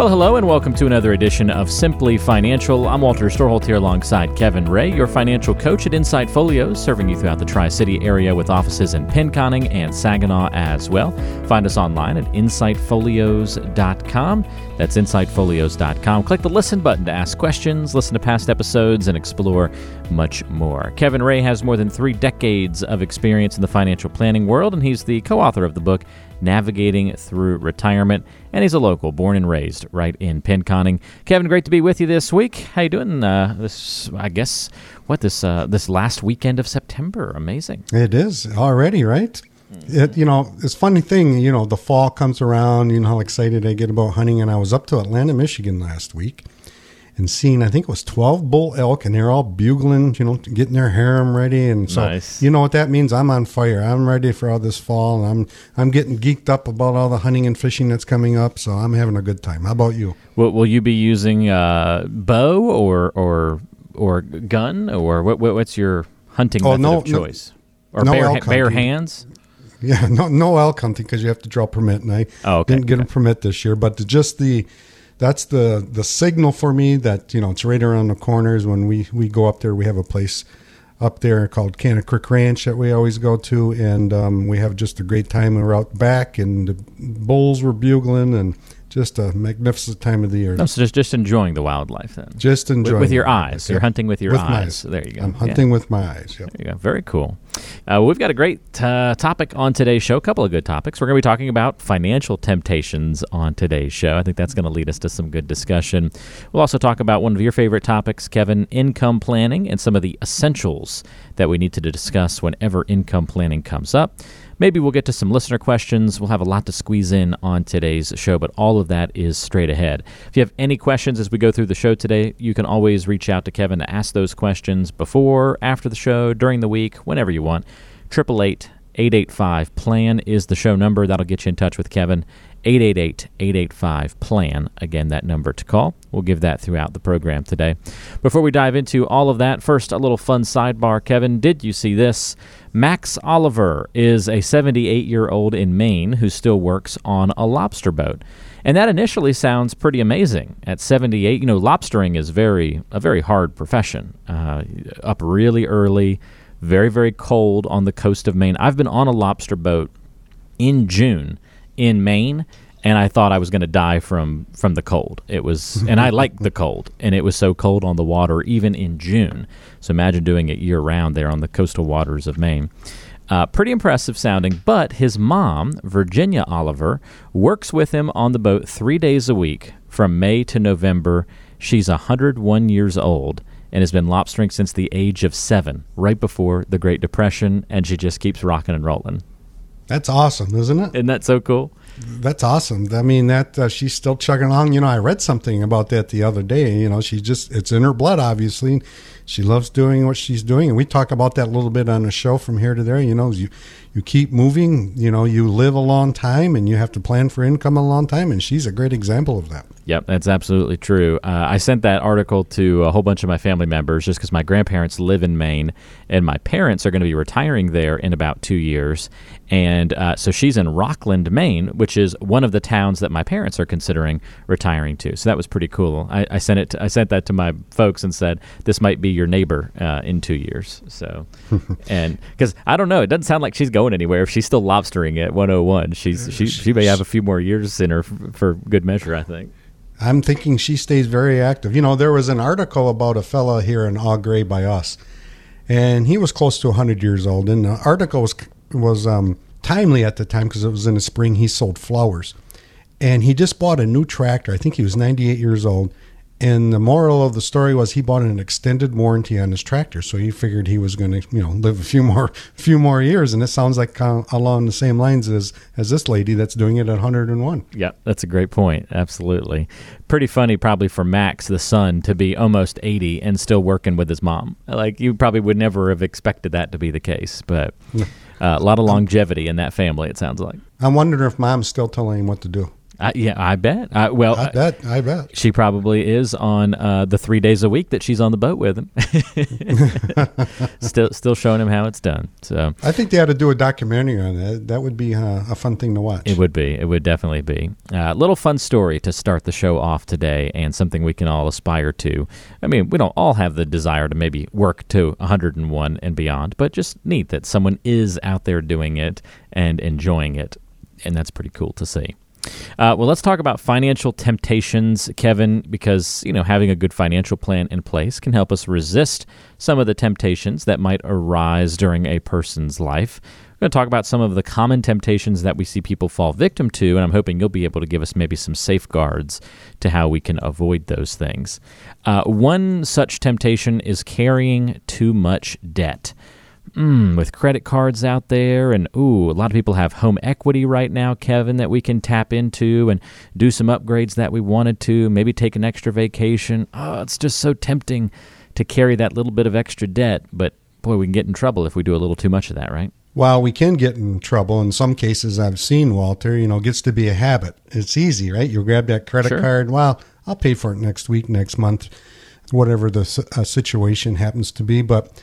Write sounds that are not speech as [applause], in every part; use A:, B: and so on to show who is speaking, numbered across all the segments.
A: Well, hello and welcome to another edition of Simply Financial. I'm Walter Storholt here alongside Kevin Ray, your financial coach at Insight Folios, serving you throughout the Tri City area with offices in Pinconning and Saginaw as well. Find us online at insightfolios.com. That's insightfolios.com. Click the listen button to ask questions, listen to past episodes, and explore much more. Kevin Ray has more than three decades of experience in the financial planning world, and he's the co author of the book navigating through retirement. And he's a local, born and raised right in Pinconning. Kevin, great to be with you this week. How you doing? Uh, this, I guess, what this uh, this last weekend of September? Amazing.
B: It is already right. It, you know, it's funny thing. You know, the fall comes around. You know how excited I get about hunting, and I was up to Atlanta, Michigan last week and seeing I think it was twelve bull elk, and they're all bugling, you know, getting their harem ready, and so
A: Nice.
B: you know what that means. I'm on fire. I'm ready for all this fall, and I'm I'm getting geeked up about all the hunting and fishing that's coming up. So I'm having a good time. How about you?
A: Will, will you be using uh, bow or or or gun or what, what what's your hunting
B: Oh,
A: method
B: no-
A: of
B: no-
A: choice? or
B: no
A: bare, bare hands?
B: Yeah, [laughs] no no elk hunting because you have to draw a permit, and I
A: Oh, okay,
B: didn't get
A: okay.
B: a permit this year. But just the that's the the signal for me that you know it's right around the corners. When we we go up there, we have a place up there called Canna Creek Ranch that we always go to, and um, we have just a great time. And we're out back, and the bulls were bugling, and just a magnificent time of the year.
A: No, so just just enjoying the wildlife then.
B: Just enjoying
A: with your
B: it.
A: eyes. You're hunting with your
B: With
A: eyes. There you go.
B: I'm
A: Yeah.
B: hunting with my eyes. Yep.
A: There you go. Very cool. Uh, we've got a great uh, topic on today's show. A couple of good topics. We're going to be talking about financial temptations on today's show. I think that's going to lead us to some good discussion. We'll also talk about one of your favorite topics, Kevin, income planning, and some of the essentials that we need to discuss whenever income planning comes up. Maybe we'll get to some listener questions. We'll have a lot to squeeze in on today's show, but all of that is straight ahead. If you have any questions as we go through the show today, you can always reach out to Kevin to ask those questions before, after the show, during the week, whenever you want. 888 885 PLAN is the show number. That'll get you in touch with Kevin. 888 885 PLAN. Again, that number to call. We'll give that throughout the program today. Before we dive into all of that, first, a little fun sidebar. Kevin, did you see this? Max Oliver is a 78 year old in Maine who still works on a lobster boat. And that initially sounds pretty amazing. At 78, you know, lobstering is very a very hard profession. Uh, up really early, very very cold on the coast of Maine. I've been on a lobster boat in June in Maine and I thought I was going to die from from the cold. It was and I like the cold and it was so cold on the water even in June. So imagine doing it year round there on the coastal waters of Maine. Uh, pretty impressive sounding, but his mom, Virginia Oliver, works with him on the boat three days a week from May to November. She's 101 years old and has been lobstering since the age of seven, right before the Great Depression, and she just keeps rocking and rolling.
B: That's awesome, isn't it?
A: Isn't that so cool?
B: That's awesome. I mean, that uh, she's still chugging along. You know, I read something about that the other day. You know, she just it's in her blood. Obviously, she loves doing what she's doing, and we talk about that a little bit on the show from here to there. You know, you you keep moving. You know, you live a long time, and you have to plan for income a long time. And she's a great example of that.
A: Yep, that's absolutely true. Uh, I sent that article to a whole bunch of my family members just because my grandparents live in Maine and my parents are going to be retiring there in about two years. And uh, so she's in Rockland, Maine, which is one of the towns that my parents are considering retiring to. So that was pretty cool. I, I sent it. To, I sent that to my folks and said this might be your neighbor uh, in two years. So, [laughs] and because I don't know, it doesn't sound like she's going anywhere. If she's still lobstering at 101, she's she she may have a few more years in her f- for good measure. I think.
B: I'm thinking she stays very active. You know, there was an article about a fella here in Au Gres by us, and he was close to 100 years old. And the article was was um, timely at the time because it was in the spring. He sold flowers, and he just bought a new tractor. I think he was 98 years old, And the moral of the story was he bought an extended warranty on his tractor, so he figured he was going to, you know, live a few [laughs] more, few more years. And it sounds like kind of along the same lines as as this lady that's doing it at 101.
A: Yeah, that's a great point. Absolutely, pretty funny probably for Max, the son, to be almost 80 and still working with his mom. Like you probably would never have expected that to be the case, but uh, a lot of longevity in that family. It sounds like.
B: I'm wondering if mom's still telling him what to do.
A: Yeah, I bet. Well,
B: I bet. I bet.
A: She probably is on uh, the three days a week that she's on the boat with him. [laughs] still, still showing him how it's done. So
B: I think they ought to do a documentary on that. That would be uh, a fun thing to watch.
A: It would be. It would definitely be. A uh, little fun story to start the show off today, and something we can all aspire to. I mean, we don't all have the desire to maybe work to 101 and beyond, but just neat that someone is out there doing it and enjoying it, and that's pretty cool to see. Uh, well, let's talk about financial temptations, Kevin, because you know having a good financial plan in place can help us resist some of the temptations that might arise during a person's life. We're going to talk about some of the common temptations that we see people fall victim to, and I'm hoping you'll be able to give us maybe some safeguards to how we can avoid those things. Uh, one such temptation is carrying too much debt mm, with credit cards out there, and ooh, a lot of people have home equity right now, Kevin, that we can tap into and do some upgrades that we wanted to, maybe take an extra vacation. Oh, it's just so tempting to carry that little bit of extra debt, but boy, we can get in trouble if we do a little too much of that, right?
B: Well, we can get in trouble. In some cases, I've seen Walter. You know, gets to be a habit. It's easy, right? You grab that credit
A: Sure.
B: card. Well, I'll pay for it next week, next month, whatever the uh, situation happens to be. But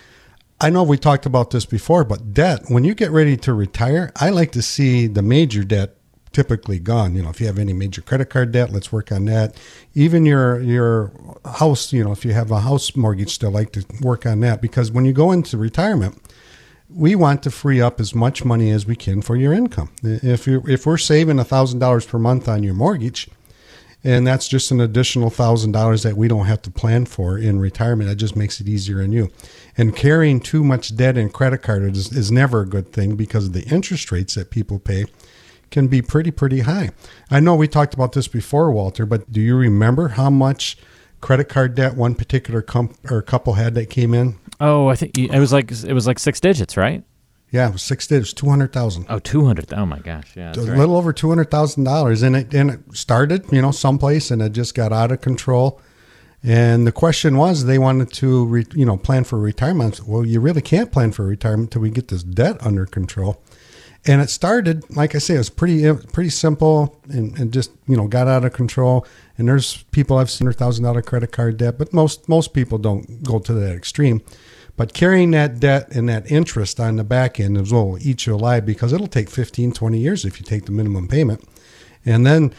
B: I know we talked about this before, but debt. When you get ready to retire, I like to see the major debt typically gone. You know, if you have any major credit card debt, let's work on that. Even your your house, you know, if you have a house mortgage, still like to work on that because when you go into retirement we want to free up as much money as we can for your income. If you if we're saving thousand dollars per month on your mortgage, and that's just an additional thousand dollars that we don't have to plan for in retirement, that just makes it easier on you. And carrying too much debt and credit card is, is never a good thing because the interest rates that people pay can be pretty pretty high. I know we talked about this before, Walter, but do you remember how much credit card debt one particular com- or couple had that came in?
A: Oh, I think it was like it was like six digits, right?
B: Yeah, it was six digits, two hundred thousand.
A: Oh, 200. Oh my gosh. Yeah.
B: A
A: right.
B: little over two hundred thousand dollars, and it and it started, you know, someplace, and it just got out of control. And the question was, they wanted to, re, you know, plan for retirement. Well, you really can't plan for retirement until we get this debt under control. And it started, like I say, it was pretty pretty simple, and, and just you know got out of control. And there's people I've seen hundred thousand dollar credit card debt, but most most people don't go to that extreme. But carrying that debt and that interest on the back end is what will eat you alive because it'll take 15, 20 years if you take the minimum payment. And then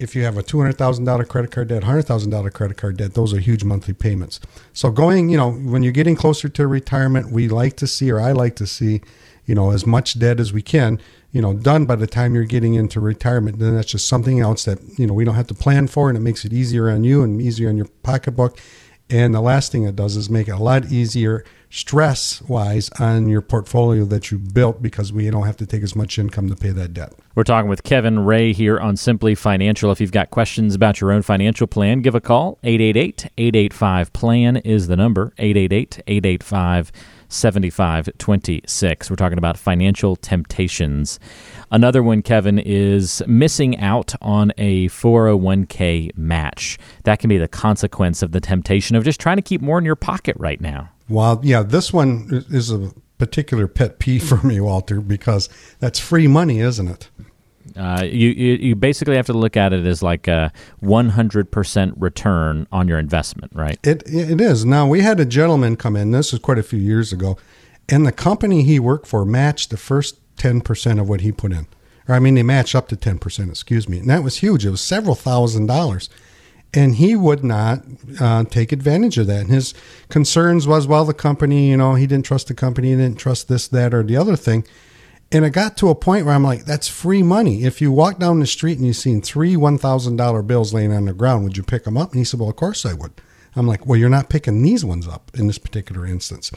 B: if you have a $200,000 credit card debt, $100,000 credit card debt, those are huge monthly payments. So going, you know, when you're getting closer to retirement, we like to see, or I like to see, you know, as much debt as we can, you know, done by the time you're getting into retirement. Then that's just something else that, you know, we don't have to plan for and it makes it easier on you and easier on your pocketbook. And the last thing it does is make it a lot easier stress wise on your portfolio that you built because we don't have to take as much income to pay that debt.
A: We're talking with Kevin Ray here on Simply Financial. If you've got questions about your own financial plan, give a call. 888 885 PLAN is the number 888 885 7526. We're talking about financial temptations. Another one, Kevin, is missing out on a 401k match. That can be the consequence of the temptation of just trying to keep more in your pocket right now.
B: Well, yeah, this one is a particular pet peeve for me, Walter, because that's free money, isn't it?
A: Uh, you, you you basically have to look at it as like a 100% return on your investment, right?
B: It it is. Now we had a gentleman come in. This was quite a few years ago, and the company he worked for matched the first ten percent of what he put in. Or I mean, they matched up to ten percent. Excuse me, and that was huge. It was several thousand dollars, and he would not uh, take advantage of that. And his concerns was, well, the company, you know, he didn't trust the company, he didn't trust this, that, or the other thing. And it got to a point where I'm like, that's free money. If you walk down the street and you've seen three $1,000 bills laying on the ground, would you pick them up? And he said, well, of course I would. I'm like, well, you're not picking these ones up in this particular instance.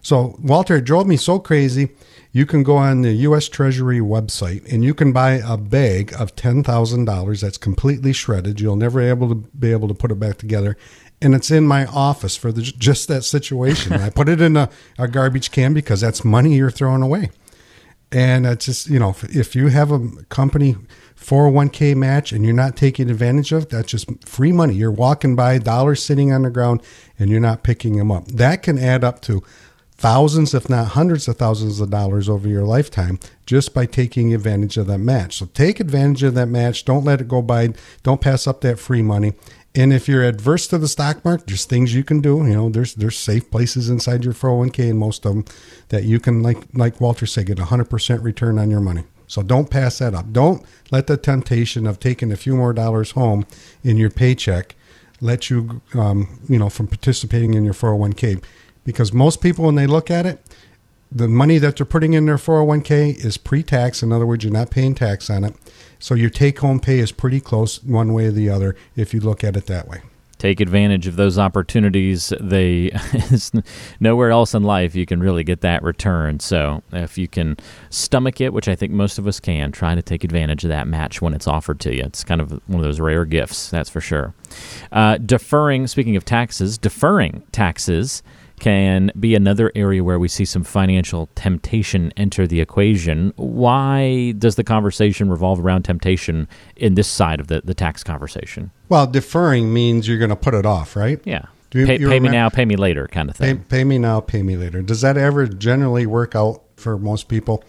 B: So, Walter, drove me so crazy. You can go on the U.S. Treasury website and you can buy a bag of $10,000 that's completely shredded. You'll never be able to be able to put it back together. And it's in my office for the, just that situation. [laughs] I put it in a, a garbage can because that's money you're throwing away. And it's just, you know, if you have a company 401k match and you're not taking advantage of, that's just free money. You're walking by, dollars sitting on the ground, and you're not picking them up. That can add up to thousands, if not hundreds of thousands of dollars over your lifetime just by taking advantage of that match. So take advantage of that match. Don't let it go by. Don't pass up that free money. And if you're adverse to the stock market, there's things you can do. You know, there's there's safe places inside your 401k and most of them that you can, like like Walter said, get 100% return on your money. So don't pass that up. Don't let the temptation of taking a few more dollars home in your paycheck let you, um, you know, from participating in your 401k. Because most people, when they look at it, the money that they're putting in their 401k is pre-tax. In other words, you're not paying tax on it. So your take-home pay is pretty close one way or the other if you look at it that way
A: take advantage of those opportunities. They [laughs] nowhere else in life you can really get that return. So if you can stomach it, which I think most of us can, try to take advantage of that match when it's offered to you. It's kind of one of those rare gifts, that's for sure. Uh, deferring. Speaking of taxes, deferring taxes can be another area where we see some financial temptation enter the equation. Why does the conversation revolve around temptation in this side of the, the tax conversation?
B: Well, deferring means you're going to put it off, right?
A: Yeah. You, pay, pay me now, pay me later, kind of thing.
B: Pay, pay me now, pay me later. Does that ever generally work out for most people?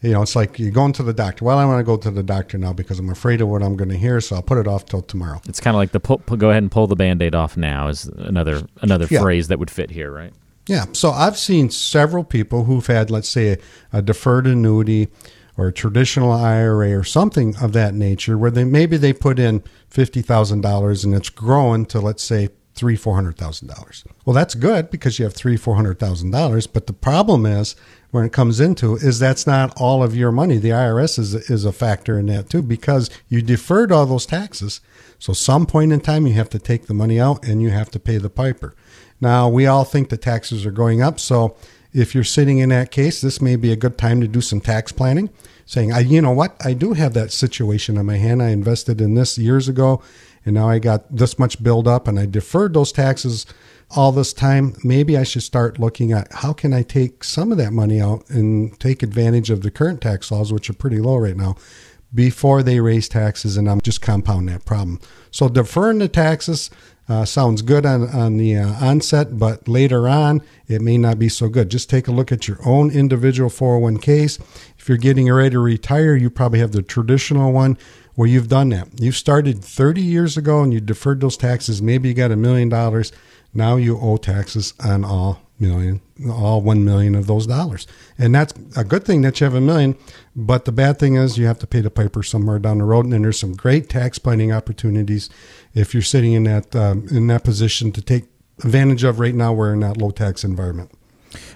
B: You know, it's like you're going to the doctor. Well, I want to go to the doctor now because I'm afraid of what I'm going to hear, so I'll put it off till tomorrow.
A: It's kind of like the pull, go ahead and pull the band-aid off now is another another yeah. phrase that would fit here, right?
B: Yeah. So I've seen several people who've had, let's say, a, a deferred annuity or a traditional IRA or something of that nature, where they maybe they put in fifty thousand dollars and it's growing to let's say three four hundred thousand dollars. Well, that's good because you have three four hundred thousand dollars. But the problem is when it comes into is that's not all of your money. The IRS is is a factor in that too because you deferred all those taxes. So some point in time you have to take the money out and you have to pay the piper. Now we all think the taxes are going up, so if you're sitting in that case, this may be a good time to do some tax planning. Saying, I, you know what, I do have that situation on my hand. I invested in this years ago, and now I got this much build up, and I deferred those taxes all this time, maybe I should start looking at how can I take some of that money out and take advantage of the current tax laws, which are pretty low right now, before they raise taxes, and I'm just compounding that problem. So deferring the taxes uh, sounds good on on the uh, onset, but later on it may not be so good. Just take a look at your own individual 401ks. If you're getting ready to retire, you probably have the traditional one where you've done that. You started 30 years ago and you deferred those taxes. Maybe you got a million dollars now you owe taxes on all million, all one million of those dollars, and that's a good thing that you have a million. But the bad thing is you have to pay the piper somewhere down the road, and there's some great tax planning opportunities if you're sitting in that um, in that position to take advantage of right now. We're in that low tax environment.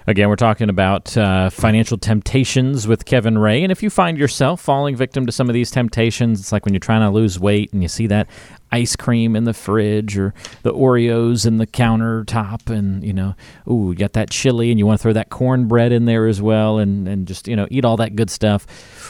A: Again, we're talking about uh, financial temptations with Kevin Ray. And if you find yourself falling victim to some of these temptations, it's like when you're trying to lose weight and you see that ice cream in the fridge or the Oreos in the countertop, and you know, ooh, you got that chili, and you want to throw that cornbread in there as well, and and just you know eat all that good stuff.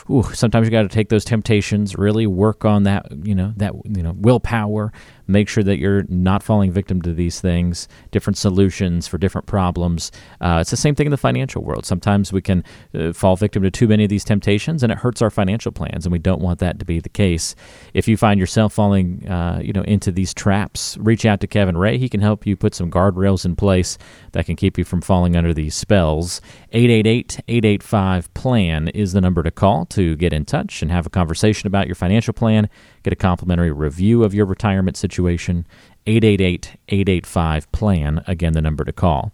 A: Ooh, sometimes you got to take those temptations, really work on that, you know, that you know willpower, make sure that you're not falling victim to these things, different solutions for different problems. Uh, it's the same thing in the financial world. Sometimes we can uh, fall victim to too many of these temptations and it hurts our financial plans, and we don't want that to be the case. If you find yourself falling, uh, Uh, you know, into these traps, reach out to Kevin Ray. He can help you put some guardrails in place that can keep you from falling under these spells. 888 885 PLAN is the number to call to get in touch and have a conversation about your financial plan Get a complimentary review of your retirement situation. 888 885 PLAN, again, the number to call.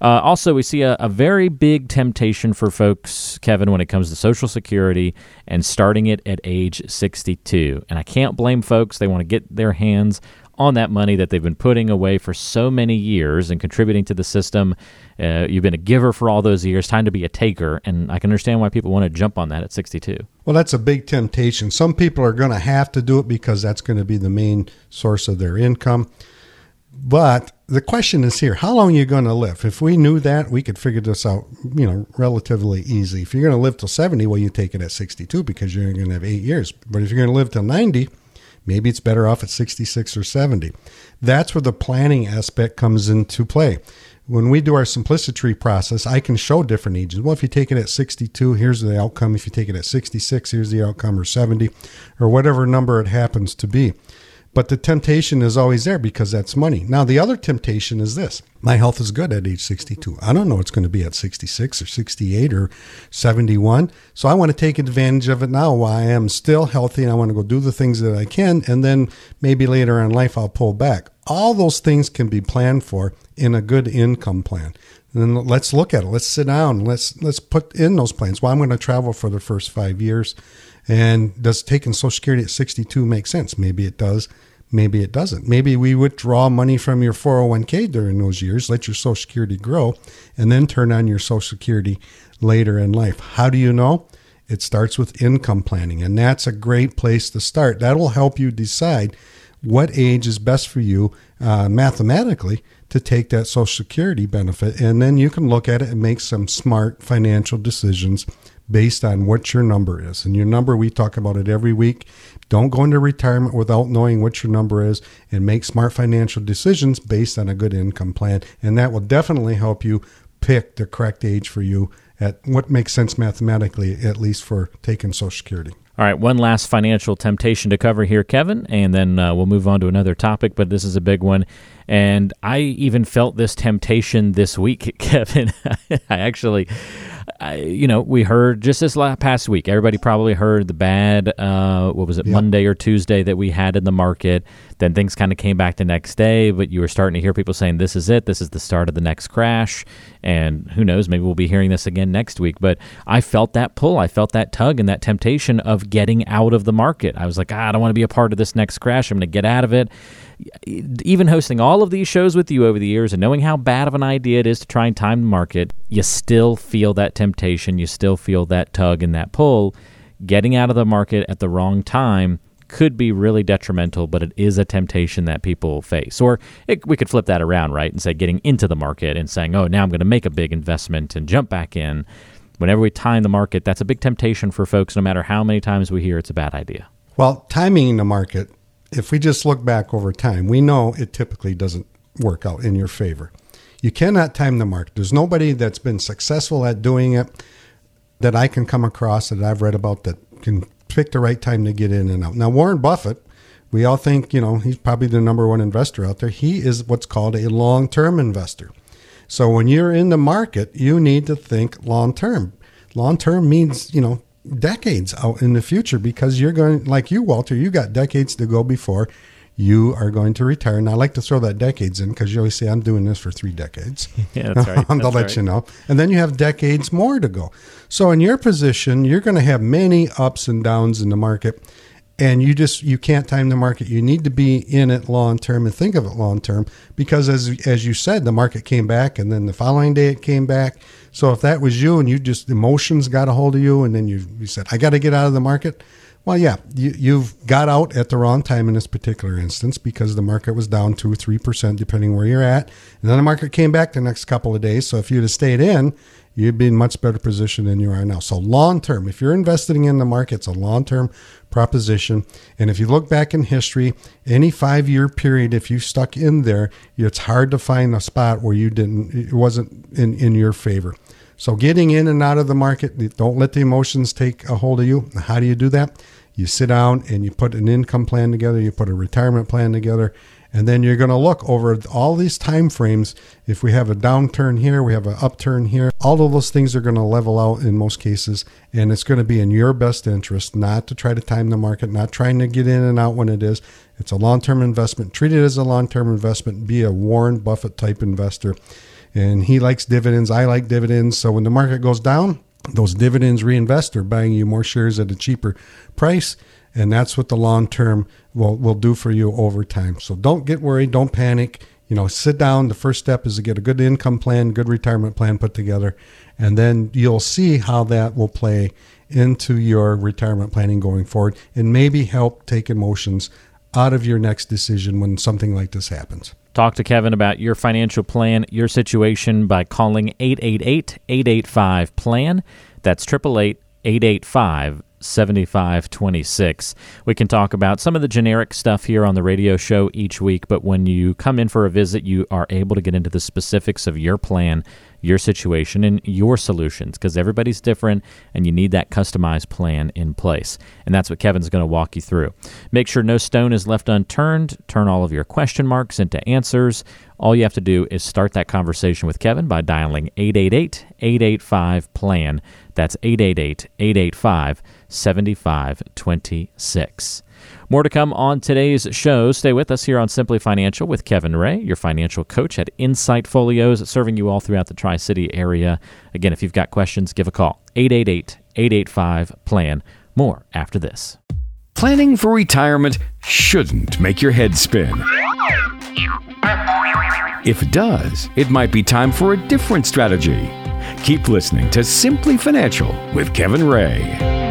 A: Uh, also, we see a, a, very big temptation for folks, Kevin, when it comes to Social Security and starting it at age 62. And I can't blame folks. They want to get their hands on that money that they've been putting away for so many years and contributing to the system. Uh, you've been a giver for all those years. Time to be a taker, and I can understand why people want to jump on that at 62.
B: Well, that's a big temptation. Some people are going to have to do it because that's going to be the main source of their income. But the question is here: How long are you going to live? If we knew that, we could figure this out, you know, relatively easy. If you're going to live till 70, well, you take it at 62 because you're going to have eight years. But if you're going to live till 90, maybe it's better off at 66 or 70. That's where the planning aspect comes into play. When we do our simplicity process, I can show different ages. Well, if you take it at 62, here's the outcome. If you take it at 66, here's the outcome, or 70, or whatever number it happens to be. But the temptation is always there because that's money. Now, the other temptation is this my health is good at age 62. I don't know it's going to be at 66 or 68 or 71. So I want to take advantage of it now while I am still healthy and I want to go do the things that I can. And then maybe later in life I'll pull back. All those things can be planned for in a good income plan. And then let's look at it. Let's sit down. Let's let's put in those plans. Well, I'm going to travel for the first five years. And does taking Social Security at 62 make sense? Maybe it does. Maybe it doesn't. Maybe we withdraw money from your 401k during those years, let your Social Security grow, and then turn on your Social Security later in life. How do you know? It starts with income planning, and that's a great place to start. That will help you decide what age is best for you uh, mathematically to take that Social Security benefit. And then you can look at it and make some smart financial decisions based on what your number is. And your number, we talk about it every week. Don't go into retirement without knowing what your number is and make smart financial decisions based on a good income plan. And that will definitely help you pick the correct age for you at what makes sense mathematically, at least for taking Social Security.
A: All right, one last financial temptation to cover here, Kevin, and then uh, we'll move on to another topic, but this is a big one. And I even felt this temptation this week, [laughs] Kevin. [laughs] I actually I, you know, we heard just this last past week. Everybody probably heard the bad. Uh, what was it, yep. Monday or Tuesday that we had in the market. Then things kind of came back the next day, but you were starting to hear people saying, "This is it. This is the start of the next crash." And who knows? Maybe we'll be hearing this again next week. But I felt that pull. I felt that tug and that temptation of getting out of the market. I was like, ah, I don't want to be a part of this next crash. I'm going to get out of it even hosting all of these shows with you over the years and knowing how bad of an idea it is to try and time the market, you still feel that temptation. You still feel that tug and that pull. Getting out of the market at the wrong time could be really detrimental, but it is a temptation that people face. Or it, we could flip that around, right, and say getting into the market and saying, oh, now I'm going to make a big investment and jump back in. Whenever we time the market, that's a big temptation for folks, no matter how many times we hear it's a bad idea.
B: Well, timing the market if we just look back over time, we know it typically doesn't work out in your favor. You cannot time the market. There's nobody that's been successful at doing it that I can come across that I've read about that can pick the right time to get in and out. Now, Warren Buffett, we all think, you know, he's probably the number one investor out there. He is what's called a long term investor. So when you're in the market, you need to think long term. Long term means, you know, decades out in the future because you're going like you walter you got decades to go before you are going to retire. And i like to throw that decades in because you always say i'm doing this for three decades. [laughs]
A: Yeah that's right. [laughs]
B: To let
A: right.
B: you know. And then you have decades more to go. So in your position you're going to have many ups and downs in the market and you just you can't time the market. You need to be in it long term and think of it long term because as as you said the market came back and then the following day it came back. So if that was you and you just emotions got a hold of you and then you, you said, I got to get out of the market. Well, yeah, you, you've got out at the wrong time in this particular instance because the market was down two or three percent, depending where you're at. And then the market came back the next couple of days. So if you'd have stayed in, you'd be in much better position than you are now. So long term, if you're investing in the market, it's a long term proposition. And if you look back in history, any five year period, if you stuck in there, it's hard to find a spot where you didn't, it wasn't in, in your favor. So getting in and out of the market, don't let the emotions take a hold of you. How do you do that? You sit down and you put an income plan together, you put a retirement plan together, and then you're going to look over all these time frames. If we have a downturn here, we have an upturn here, all of those things are going to level out in most cases. And it's going to be in your best interest not to try to time the market, not trying to get in and out when it is. It's a long term investment. Treat it as a long term investment. Be a Warren Buffett type investor. And he likes dividends. I like dividends. So when the market goes down, those dividends reinvest are buying you more shares at a cheaper price and that's what the long term will will do for you over time. So don't get worried, don't panic. You know, sit down. The first step is to get a good income plan, good retirement plan put together, and then you'll see how that will play into your retirement planning going forward and maybe help take emotions out of your next decision when something like this happens.
A: Talk to Kevin about your financial plan, your situation by calling 888 885 PLAN. That's 888 885 7526. We can talk about some of the generic stuff here on the radio show each week, but when you come in for a visit, you are able to get into the specifics of your plan, your situation, and your solutions because everybody's different and you need that customized plan in place. And that's what Kevin's going to walk you through. Make sure no stone is left unturned, turn all of your question marks into answers. All you have to do is start that conversation with Kevin by dialing 888 885 PLAN. That's 888 885 7526. More to come on today's show. Stay with us here on Simply Financial with Kevin Ray, your financial coach at Insight Folios, serving you all throughout the Tri City area. Again, if you've got questions, give a call 888 885 PLAN. More after this.
C: Planning for retirement shouldn't make your head spin. If it does, it might be time for a different strategy. Keep listening to Simply Financial with Kevin Ray.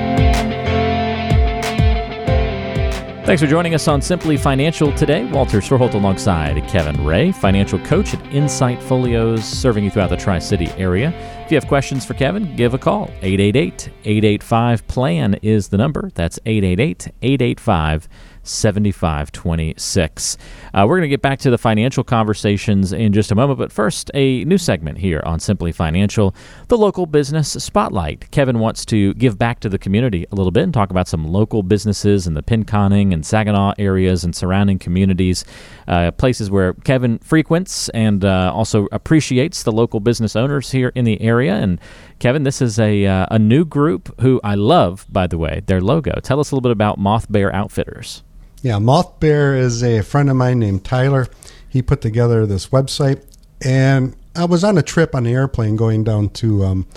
A: Thanks for joining us on Simply Financial today. Walter Storholt alongside Kevin Ray, financial coach at Insight Folios, serving you throughout the Tri City area. If you have questions for Kevin, give a call. 888 885 PLAN is the number. That's 888 885 7526. Uh, we're going to get back to the financial conversations in just a moment, but first, a new segment here on Simply Financial, the local business spotlight. Kevin wants to give back to the community a little bit and talk about some local businesses in the Pinconning and Saginaw areas and surrounding communities, uh, places where Kevin frequents and uh, also appreciates the local business owners here in the area. And Kevin, this is a, uh, a new group who I love, by the way, their logo. Tell us a little bit about Moth Bear Outfitters.
B: Yeah, Moth Bear is a friend of mine named Tyler. He put together this website, and I was on a trip on the airplane going down to um,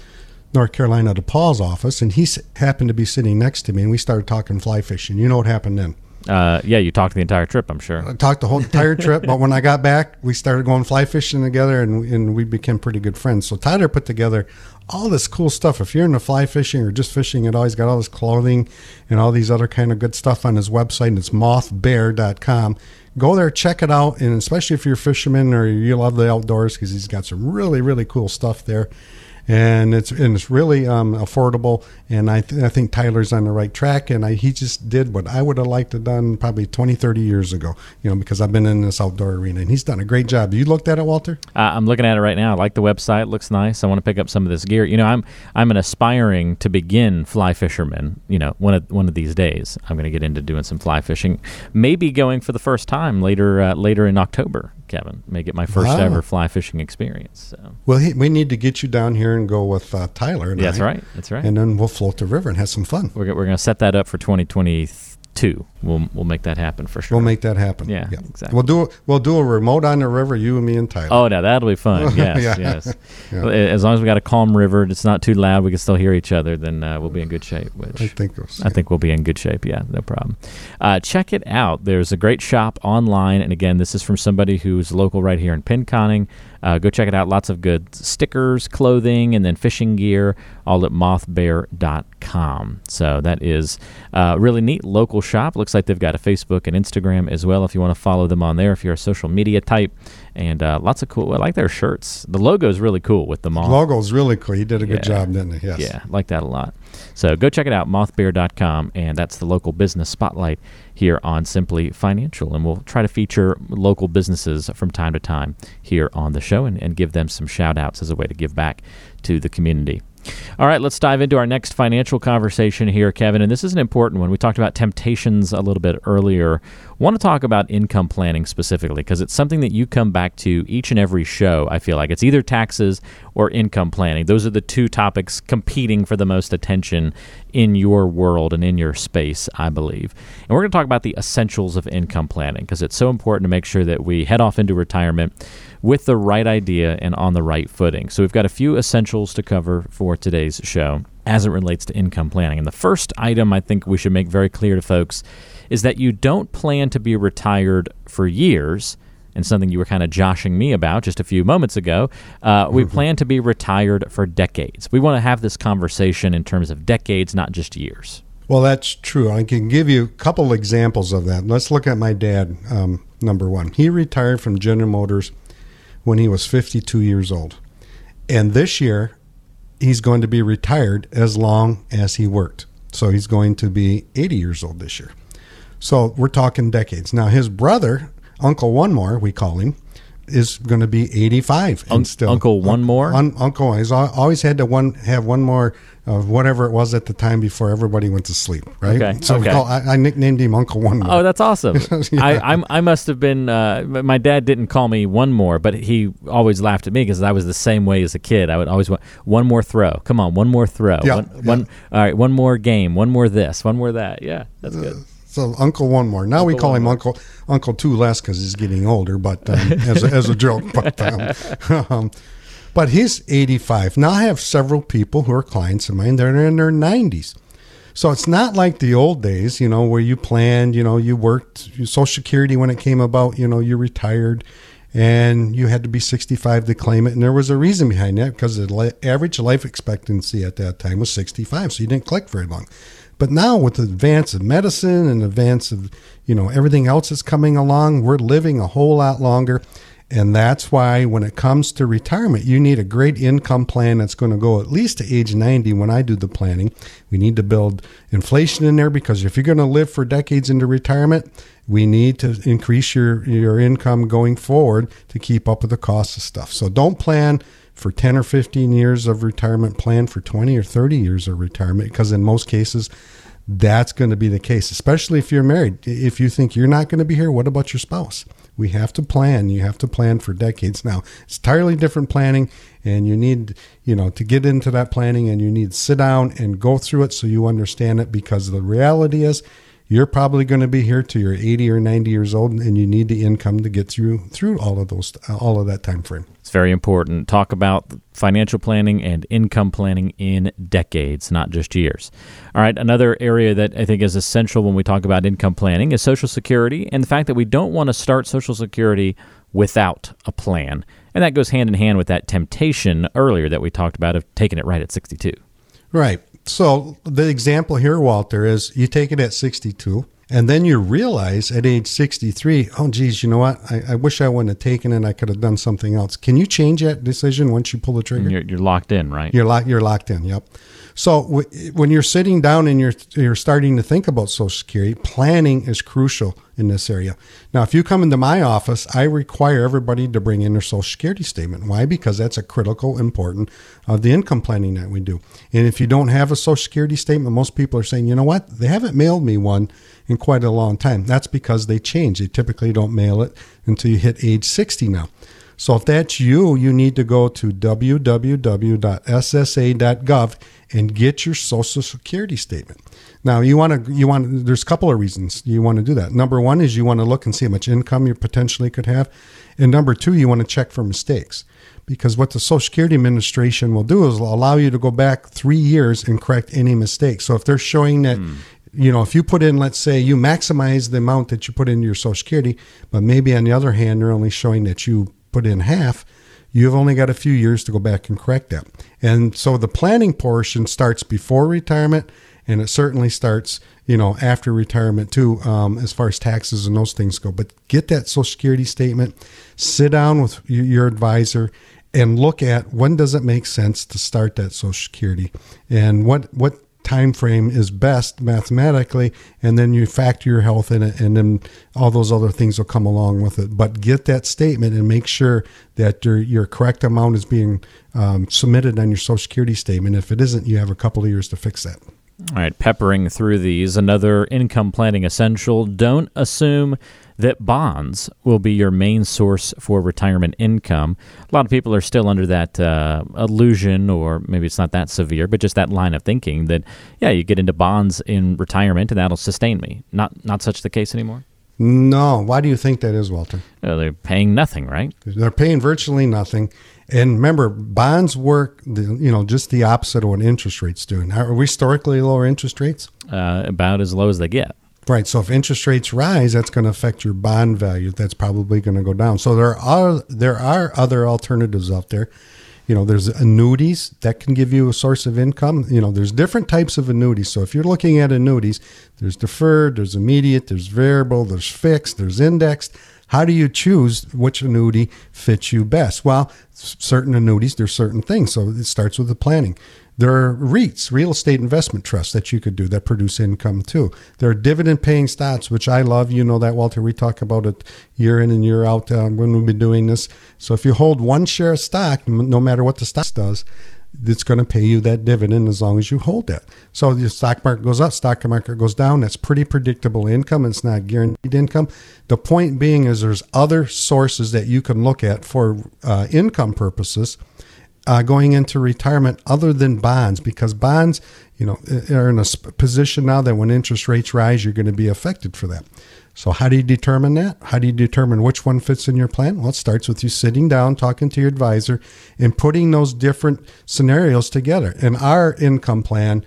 B: North Carolina to Paul's office, and he happened to be sitting next to me, and we started talking fly fishing. You know what happened then?
A: Uh, yeah, you talked the entire trip, I'm sure.
B: I talked the whole entire trip, but when I got back, we started going fly fishing together, and, and we became pretty good friends. So Tyler put together all this cool stuff. If you're into fly fishing or just fishing at all, he's got all this clothing and all these other kind of good stuff on his website. And it's mothbear.com. Go there, check it out, and especially if you're a fisherman or you love the outdoors, because he's got some really, really cool stuff there and it's and it's really um, affordable. And I, th- I think Tyler's on the right track. And I, he just did what I would have liked to done probably 20, 30 years ago. You know, because I've been in this outdoor arena, and he's done a great job. You looked at it, Walter?
A: Uh, I'm looking at it right now. I like the website; it looks nice. I want to pick up some of this gear. You know, I'm I'm an aspiring to begin fly fisherman. You know, one of one of these days, I'm going to get into doing some fly fishing. Maybe going for the first time later uh, later in October. Kevin. Make it my first wow. ever fly fishing experience. So.
B: Well, he, we need to get you down here and go with uh, Tyler.
A: Yeah, that's right. That's right.
B: And then we'll float the river and have some fun.
A: We're, we're going to set that up for 2023 two. We'll we'll make that happen for sure.
B: We'll make that happen.
A: Yeah, yeah. exactly.
B: We'll do we'll do a remote on the river. You and me and Tyler.
A: Oh now that'll be fun. [laughs] Yes, yeah. yes. yeah. As long as we got a calm river, it's not too loud, we can still hear each other. Then uh, we'll be in good shape. Which
B: I think
A: I think we'll be in good shape. Yeah, no problem. Uh, check it out. There's a great shop online, and again, this is from somebody who's local right here in Pinconning. Uh, go check it out. Lots of good stickers, clothing, and then fishing gear, all at mothbear.com. So that is a uh, really neat local shop. Looks like they've got a Facebook and Instagram as well if you want to follow them on there if you're a social media type. And uh, lots of cool. I like their shirts. The logo is really cool with the moth. The
B: logo is really cool. He did a good job, didn't he? Yes.
A: Yeah, like that a lot. So go check it out, mothbear.com, and that's the local business spotlight here on Simply Financial. And we'll try to feature local businesses from time to time here on the show and, and give them some shout outs as a way to give back to the community. All right, let's dive into our next financial conversation here, Kevin. And this is an important one. We talked about temptations a little bit earlier. I want to talk about income planning specifically because it's something that you come back to each and every show. I feel like it's either taxes or income planning. Those are the two topics competing for the most attention in your world and in your space, I believe. And we're going to talk about the essentials of income planning because it's so important to make sure that we head off into retirement with the right idea and on the right footing. So we've got a few essentials to cover for today's show as it relates to income planning. And the first item I think we should make very clear to folks is that you don't plan to be retired for years. And something you were kind of joshing me about just a few moments ago. Uh, we [laughs] plan to be retired for decades. We want to have this conversation in terms of decades, not just years.
B: Well, that's true. I can give you a couple examples of that. Let's look at my dad, um, number one. He retired from General Motors when he was 52 years old. And this year, he's going to be retired as long as he worked. So he's going to be 80 years old this year. So we're talking decades. Now, his brother, Uncle One More, we call him, is going to be 85 and
A: Un-
B: still
A: Uncle One More?
B: Un- Uncle he's always had to one have one more of whatever it was at the time before everybody went to sleep, right?
A: Okay,
B: So we
A: okay.
B: call, I, I nicknamed him Uncle One More.
A: Oh, that's awesome. [laughs]
B: Yeah.
A: I I'm, I must have been. Uh, my dad didn't call me one more, but he always laughed at me because I was the same way as a kid. I would always want one more throw. Come on, one more throw.
B: Yeah,
A: one,
B: yeah.
A: one- All right, one more game. One more this. One more that. Yeah, that's good.
B: So Uncle One More. Now we call him
A: More.
B: Uncle Uncle Two Less because he's getting older, but um, [laughs] as, a, as a joke. But um, [laughs] um, but he's 85 now. I have several people who are clients of mine. They're in their 90s. So it's not like the old days, you know, where you planned, you know, you worked Social Security when it came about, you know, you retired and you had to be 65 to claim it. And there was a reason behind that because the average life expectancy at that time was 65. So you didn't click very long. But now with the advance of medicine and advance of, you know, everything else that's coming along, we're living a whole lot longer. And that's why when it comes to retirement, you need a great income plan that's going to go at least to age 90 when I do the planning. We need to build inflation in there because if you're going to live for decades into retirement, we need to increase your, your income going forward to keep up with the cost of stuff. So don't plan for 10 or 15 years of retirement, plan for 20 or 30 years of retirement because in most cases, that's going to be the case, especially if you're married. If you think you're not going to be here, what about your spouse? We have to plan. You have to plan for decades. Now, it's entirely different planning, and you need, you know, to get into that planning and you need to sit down and go through it so you understand it because the reality is you're probably going to be here till you're 80 or 90 years old and you need the income to get through through all of those all of that time frame.
A: Very important. Talk about financial planning and income planning in decades, not just years. All right, another area that I think is essential when we talk about income planning is Social Security and the fact that we don't want to start Social Security without a plan. And that goes hand in hand with that temptation earlier that we talked about of taking it right at 62.
B: Right. So the example here, Walter, is you take it at 62, and then you realize at age 63, oh, geez, you know what? I, I wish I wouldn't have taken it. I could have done something else. Can you change that decision once you pull the trigger?
A: You're, you're locked in, right?
B: You're locked. You're locked in. Yep. So w- when you're sitting down and you're you're starting to think about Social Security, planning is crucial in this area. Now, if you come into my office, I require everybody to bring in their Social Security statement. Why? Because that's a critical, important of the income planning that we do. And if you don't have a Social Security statement, most people are saying, you know what? They haven't mailed me one in quite a long time. That's because they change. They typically don't mail it until you hit age 60 now. So if that's you, you need to go to www.ssa.gov and get your social security statement. Now you want to you want there's a couple of reasons you want to do that. Number 1 is you want to look and see how much income you potentially could have. And number 2, you want to check for mistakes. Because what the Social Security Administration will do is allow you to go back 3 years and correct any mistakes. So if they're showing that hmm. you know, if you put in, let's say you maximize the amount that you put into your Social Security, but maybe on the other hand, they're only showing that you put in half, you've only got a few years to go back and correct that. And so the planning portion starts before retirement, and it certainly starts, you know, after retirement too, um, as far as taxes and those things go. But get that Social Security statement, sit down with your advisor, and look at when does it make sense to start that Social Security, and what what time frame is best mathematically and then you factor your health in it and then all those other things will come along with it. But get that statement and make sure that your your correct amount is being um, submitted on your social security statement. If it isn't you have a couple of years to fix that.
A: All right, peppering through these, another income planning essential. Don't assume that bonds will be your main source for retirement income. A lot of people are still under that uh, illusion, or maybe it's not that severe, but just that line of thinking that, yeah, you get into bonds in retirement and that'll sustain me. Not, not such the case anymore.
B: no why do you think that is walter
A: Uh, they're paying nothing, right?
B: they're paying virtually nothing and remember bonds work the, you know just the opposite of what interest rates do are we historically lower interest rates
A: Uh, about as low as they get.
B: Right. So if interest rates rise, that's going to affect your bond value. That's probably going to go down. So there are there are other alternatives out there, You know, there's annuities that can give you a source of income. You know, there's different types of annuities. So if you're looking at annuities, there's deferred, there's immediate, there's variable, there's fixed, there's indexed. How do you choose which annuity fits you best? Well, certain annuities, there's certain things. So it starts with the planning. There are REITs, real estate investment trusts, that you could do that produce income too. There are dividend paying stocks, which I love. You know that, Walter. We talk about it year in and year out uh, when we've been doing this. So if you hold one share of stock, no matter what the stock does, it's going to pay you that dividend as long as you hold it. So the stock market goes up, stock market goes down. That's pretty predictable income. It's not guaranteed income. The point being is there's other sources that you can look at for uh, income purposes uh, going into retirement other than bonds because bonds, you know, are in a position now that when interest rates rise, you're going to be affected for that. So how do you determine that? How do you determine which one fits in your plan? Well, it starts with you sitting down, talking to your advisor, and putting those different scenarios together. In our income plan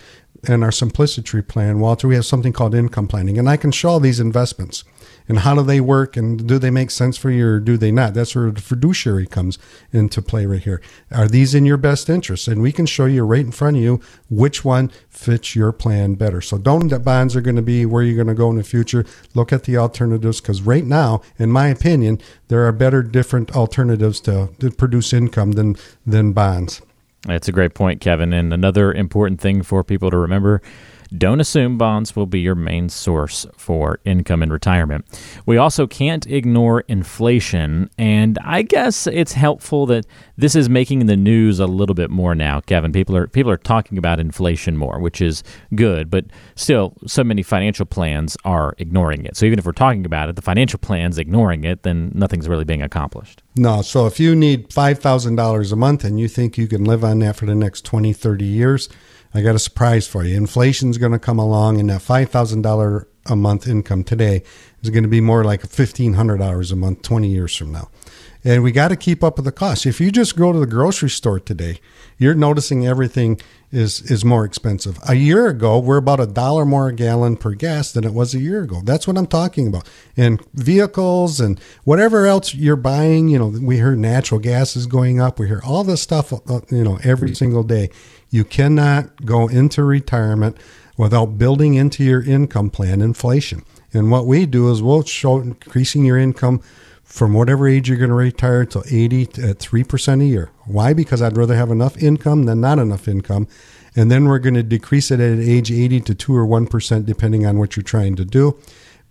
B: and our simplicity plan, Walter, we have something called income planning, and I can show all these investments and how do they work and do they make sense for you or do they not? That's where the fiduciary comes into play right here. Are these in your best interest? And we can show you right in front of you which one fits your plan better. So don't that bonds are going to be where you're going to go in the future. Look at the alternatives because right now, in my opinion, there are better different alternatives to, to produce income than than bonds.
A: That's a great point, Kevin. And another important thing for people to remember don't assume bonds will be your main source for income in retirement. We also can't ignore inflation, and I guess it's helpful that this is making the news a little bit more now, Kevin. People are people are talking about inflation more, which is good, but still so many financial plans are ignoring it. So even if we're talking about it, the financial plan's ignoring it, then nothing's really being accomplished.
B: No, so if you need $5,000 a month and you think you can live on that for the next 20, 30 years, I got a surprise for you. Inflation's going to come along, and that five thousand dollar a month income today is going to be more like fifteen hundred dollars a month twenty years from now. And we got to keep up with the cost. If you just go to the grocery store today, you're noticing everything is is more expensive. A year ago, we're about a dollar more a gallon per gas than it was a year ago. That's what I'm talking about. And vehicles and whatever else you're buying, you know, we hear natural gas is going up. We hear all this stuff, uh, you know, every single day. You cannot go into retirement without building into your income plan inflation. And what we do is we'll show increasing your income from whatever age you're going to retire to 80 uh, at 3% a year. Why? Because I'd rather have enough income than not enough income. And then we're going to decrease it at age 80 to 2 or 1% depending on what you're trying to do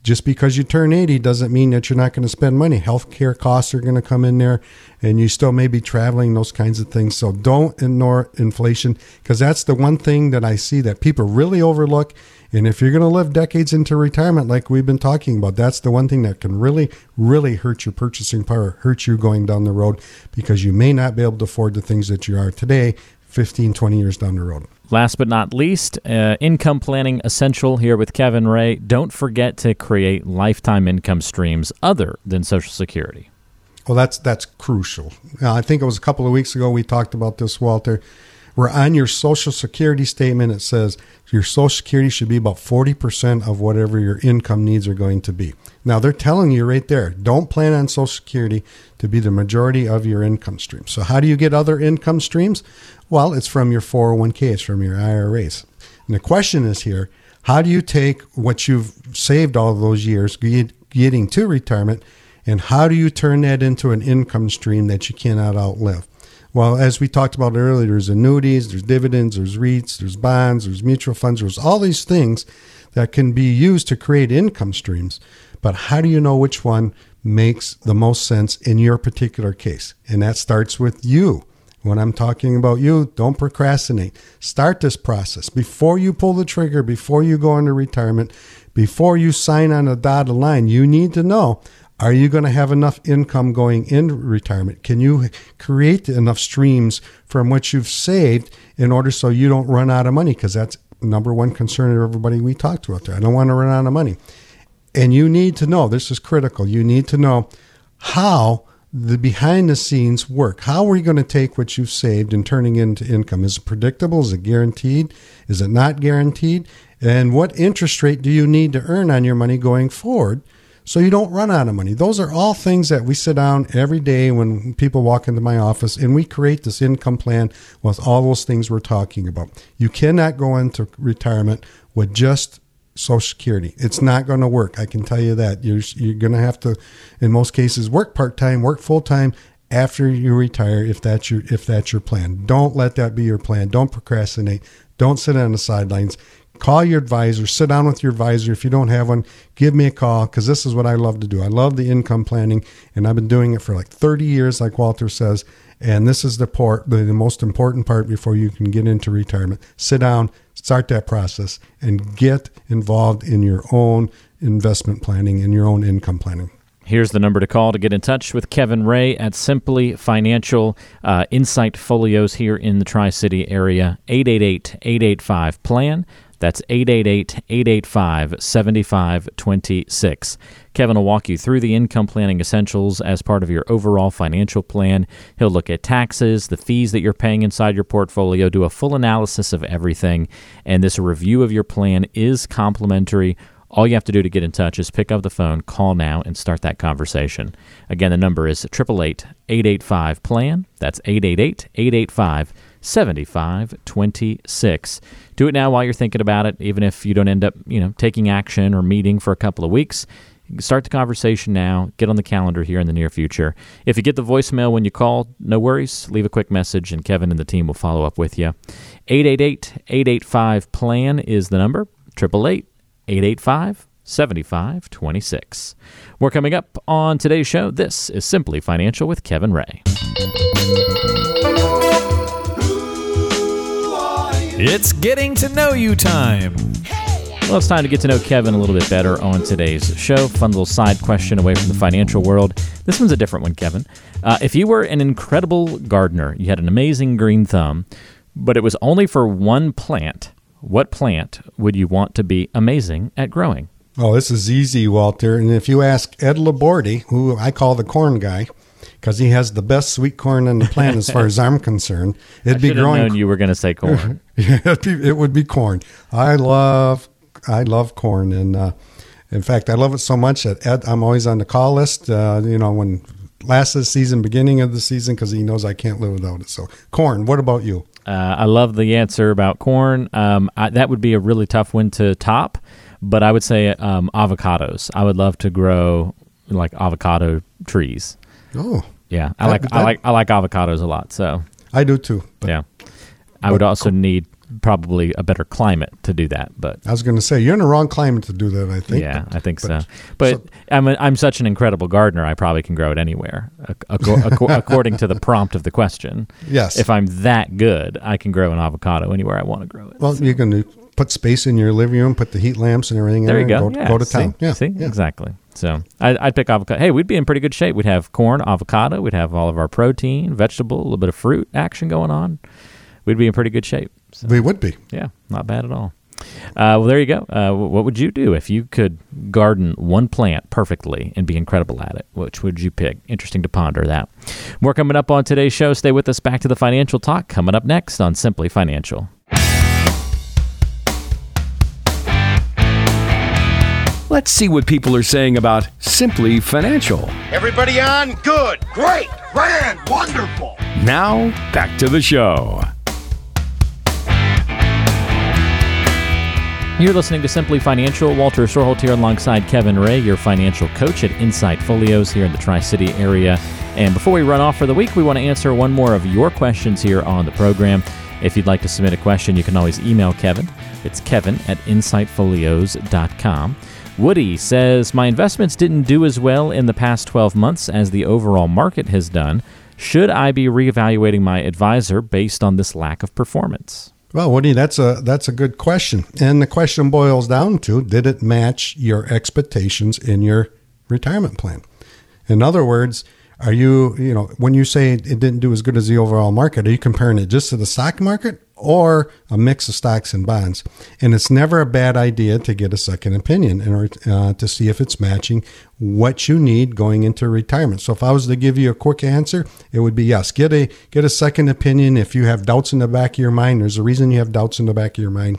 B: just because you turn 80 doesn't mean that you're not going to spend money. Healthcare costs are going to come in there, and you still may be traveling, those kinds of things. So don't ignore inflation because that's the one thing that I see that people really overlook. And if you're going to live decades into retirement, like we've been talking about, that's the one thing that can really, really hurt your purchasing power, hurt you going down the road because you may not be able to afford the things that you are today 15, 20 years down the road.
A: Last but not least, uh, income planning essential here with Kevin Ray. Don't forget to create lifetime income streams other than Social Security.
B: Well, that's that's crucial. I think it was a couple of weeks ago we talked about this, Walter. Where on your Social Security statement it says your Social Security should be about forty percent of whatever your income needs are going to be. Now they're telling you right there, don't plan on Social Security to be the majority of your income stream. So how do you get other income streams? Well, it's from your 401k, it's from your IRAs. And the question is here how do you take what you've saved all those years getting to retirement, and how do you turn that into an income stream that you cannot outlive? Well, as we talked about earlier, there's annuities, there's dividends, there's REITs, there's bonds, there's mutual funds, there's all these things that can be used to create income streams. But how do you know which one makes the most sense in your particular case? And that starts with you. When I'm talking about you, don't procrastinate. Start this process before you pull the trigger, before you go into retirement, before you sign on a dotted line. You need to know are you going to have enough income going in retirement? Can you create enough streams from what you've saved in order so you don't run out of money? Because that's number one concern of everybody we talk to out there. I don't want to run out of money. And you need to know this is critical. You need to know how the behind the scenes work. How are you going to take what you've saved and turning into income? Is it predictable? Is it guaranteed? Is it not guaranteed? And what interest rate do you need to earn on your money going forward so you don't run out of money. Those are all things that we sit down every day when people walk into my office and we create this income plan with all those things we're talking about. You cannot go into retirement with just Social Security. It's not going to work. I can tell you that. You're, you're going to have to, in most cases, work part time, work full time after you retire if that's your if that's your plan. Don't let that be your plan. Don't procrastinate. Don't sit on the sidelines. Call your advisor. Sit down with your advisor. If you don't have one, give me a call because this is what I love to do. I love the income planning, and I've been doing it for like 30 years, like Walter says. And this is the part, the, the most important part before you can get into retirement. Sit down, start that process, and get involved in your own investment planning and your own income planning.
A: Here's the number to call to get in touch with Kevin Ray at Simply Financial uh, Insight Folios here in the Tri City area. 888 885 PLAN. That's 888 885 7526. Kevin will walk you through the income planning essentials as part of your overall financial plan. He'll look at taxes, the fees that you're paying inside your portfolio, do a full analysis of everything. And this review of your plan is complimentary. All you have to do to get in touch is pick up the phone, call now, and start that conversation. Again, the number is 888 885 PLAN. That's 888 885 7526. Do it now while you're thinking about it, even if you don't end up, you know, taking action or meeting for a couple of weeks. Start the conversation now. Get on the calendar here in the near future. If you get the voicemail when you call, no worries. Leave a quick message and Kevin and the team will follow up with you. 888 885 PLAN is the number. 888 885 7526. More coming up on today's show. This is Simply Financial with Kevin Ray.
D: It's getting to know you time.
A: Well, it's time to get to know Kevin a little bit better on today's show. Fun little side question away from the financial world. This one's a different one, Kevin. Uh, if you were an incredible gardener, you had an amazing green thumb, but it was only for one plant, what plant would you want to be amazing at growing?
B: Oh, this is easy, Walter. And if you ask Ed Labordi, who I call the corn guy, because he has the best sweet corn on the planet as far as I'm concerned, [laughs] it'd be growing.
A: known you were going to say [laughs] corn.
B: Yeah, it'd be- it would be corn. I love, I love corn, and uh, in fact, I love it so much that Ed, I'm always on the call list. Uh, you know, when last of the season, beginning of the season, because he knows I can't live without it. So, corn. What about you?
A: Uh, I love the answer about corn. Um, I, that would be a really tough one to top, but I would say um, avocados. I would love to grow like avocado trees.
B: Oh,
A: Yeah, I
B: That-
A: like I like I like avocados a lot. So
B: I do too. But
A: yeah, I would also need probably a better climate to do that. But
B: I was going to say you're in the wrong climate to do that. I think.
A: yeah,
B: but-
A: I think so.
B: but-
A: But
B: so-
A: I'm a, I'm such an incredible gardener. I probably can grow it anywhere, ac- acco- [laughs] acco- according to the prompt of the question.
B: Yes.
A: If I'm that good, I can grow an avocado anywhere I want to grow it.
B: Well, you're going to put space in your living room, put the heat lamps and everything.
A: There
B: in
A: you
B: there
A: go.
B: and Go,
A: yeah,
B: go to
A: see?
B: town. Yeah.
A: See,
B: yeah.
A: exactly. So I, I'd pick avocado. Hey, we'd be in pretty good shape. We'd have corn, avocado. We'd have all of our protein, vegetable, a little bit of fruit action going on. We'd be in pretty good shape. So,
B: We would be.
A: yeah, not bad at all. Uh, well, there you go. Uh, what would you do if you could garden one plant perfectly and be incredible at it? Which would you pick? Interesting to ponder that. More coming up on today's show. Stay with us. Back to the financial talk coming up next on Simply Financial.
C: Let's see what people are saying about Simply Financial.
E: Everybody on? Good. Great. Grand. Wonderful.
C: Now, back to the show.
A: You're listening to Simply Financial. Walter Storholt here alongside Kevin Ray, your financial coach at Insight Folios here in the Tri City area. And before we run off for the week, we want to answer one more of your questions here on the program. If you'd like to submit a question, you can always email Kevin. It's kevin at insightfolios.com. Woody says, My investments didn't do as well in the past 12 months as the overall market has done. Should I be reevaluating my advisor based on this lack of performance?
B: Well, Woody, that's a that's a good question, and the question boils down to: Did it match your expectations in your retirement plan? In other words, are you you know when you say it didn't do as good as the overall market, are you comparing it just to the stock market or a mix of stocks and bonds? And it's never a bad idea to get a second opinion in order uh, to see if it's matching what you need going into retirement. So if I was to give you a quick answer, it would be yes. Get a get a second opinion if you have doubts in the back of your mind. There's a reason you have doubts in the back of your mind.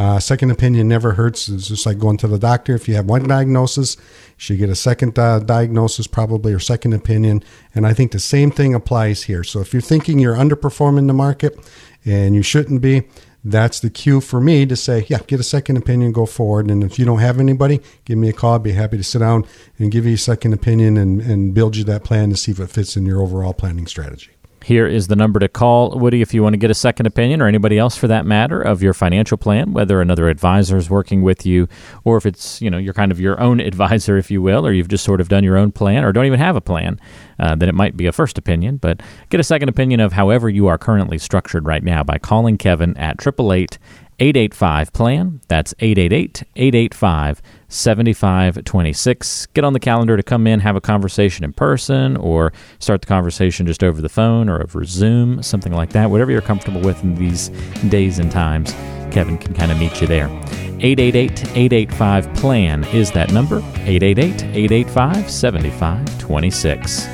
B: Uh, second opinion never hurts. It's just like going to the doctor. If you have one diagnosis, you should get a second uh, diagnosis, probably, or second opinion. And I think the same thing applies here. So if you're thinking you're underperforming the market and you shouldn't be, that's the cue for me to say, yeah, get a second opinion, go forward. And if you don't have anybody, give me a call. I'd be happy to sit down and give you a second opinion and, and build you that plan to see if it fits in your overall planning strategy.
A: Here is the number to call, Woody, if you want to get a second opinion, or anybody else for that matter, of your financial plan, whether another advisor is working with you, or if it's, you know, you're kind of your own [laughs] advisor, if you will, or you've just sort of done your own plan, or don't even have a plan, uh, then it might be a first opinion. But get a second opinion of however you are currently structured right now by calling Kevin at 888 885 plan. That's 888 885 7526. Get on the calendar to come in, have a conversation in person, or start the conversation just over the phone or over Zoom, something like that. Whatever you're comfortable with in these days and times, Kevin can kind of meet you there. 888 885 plan is that number 888 885 7526.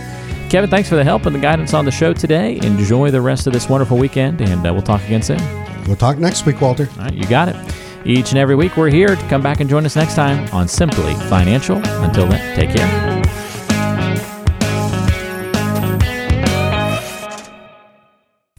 A: Kevin, thanks for the help and the guidance on the show today. Enjoy the rest of this wonderful weekend, and uh, we'll talk again soon.
B: We'll talk next week, Walter.
A: All right, you got it. Each and every week, we're here to come back and join us next time on Simply Financial. Until then, take care.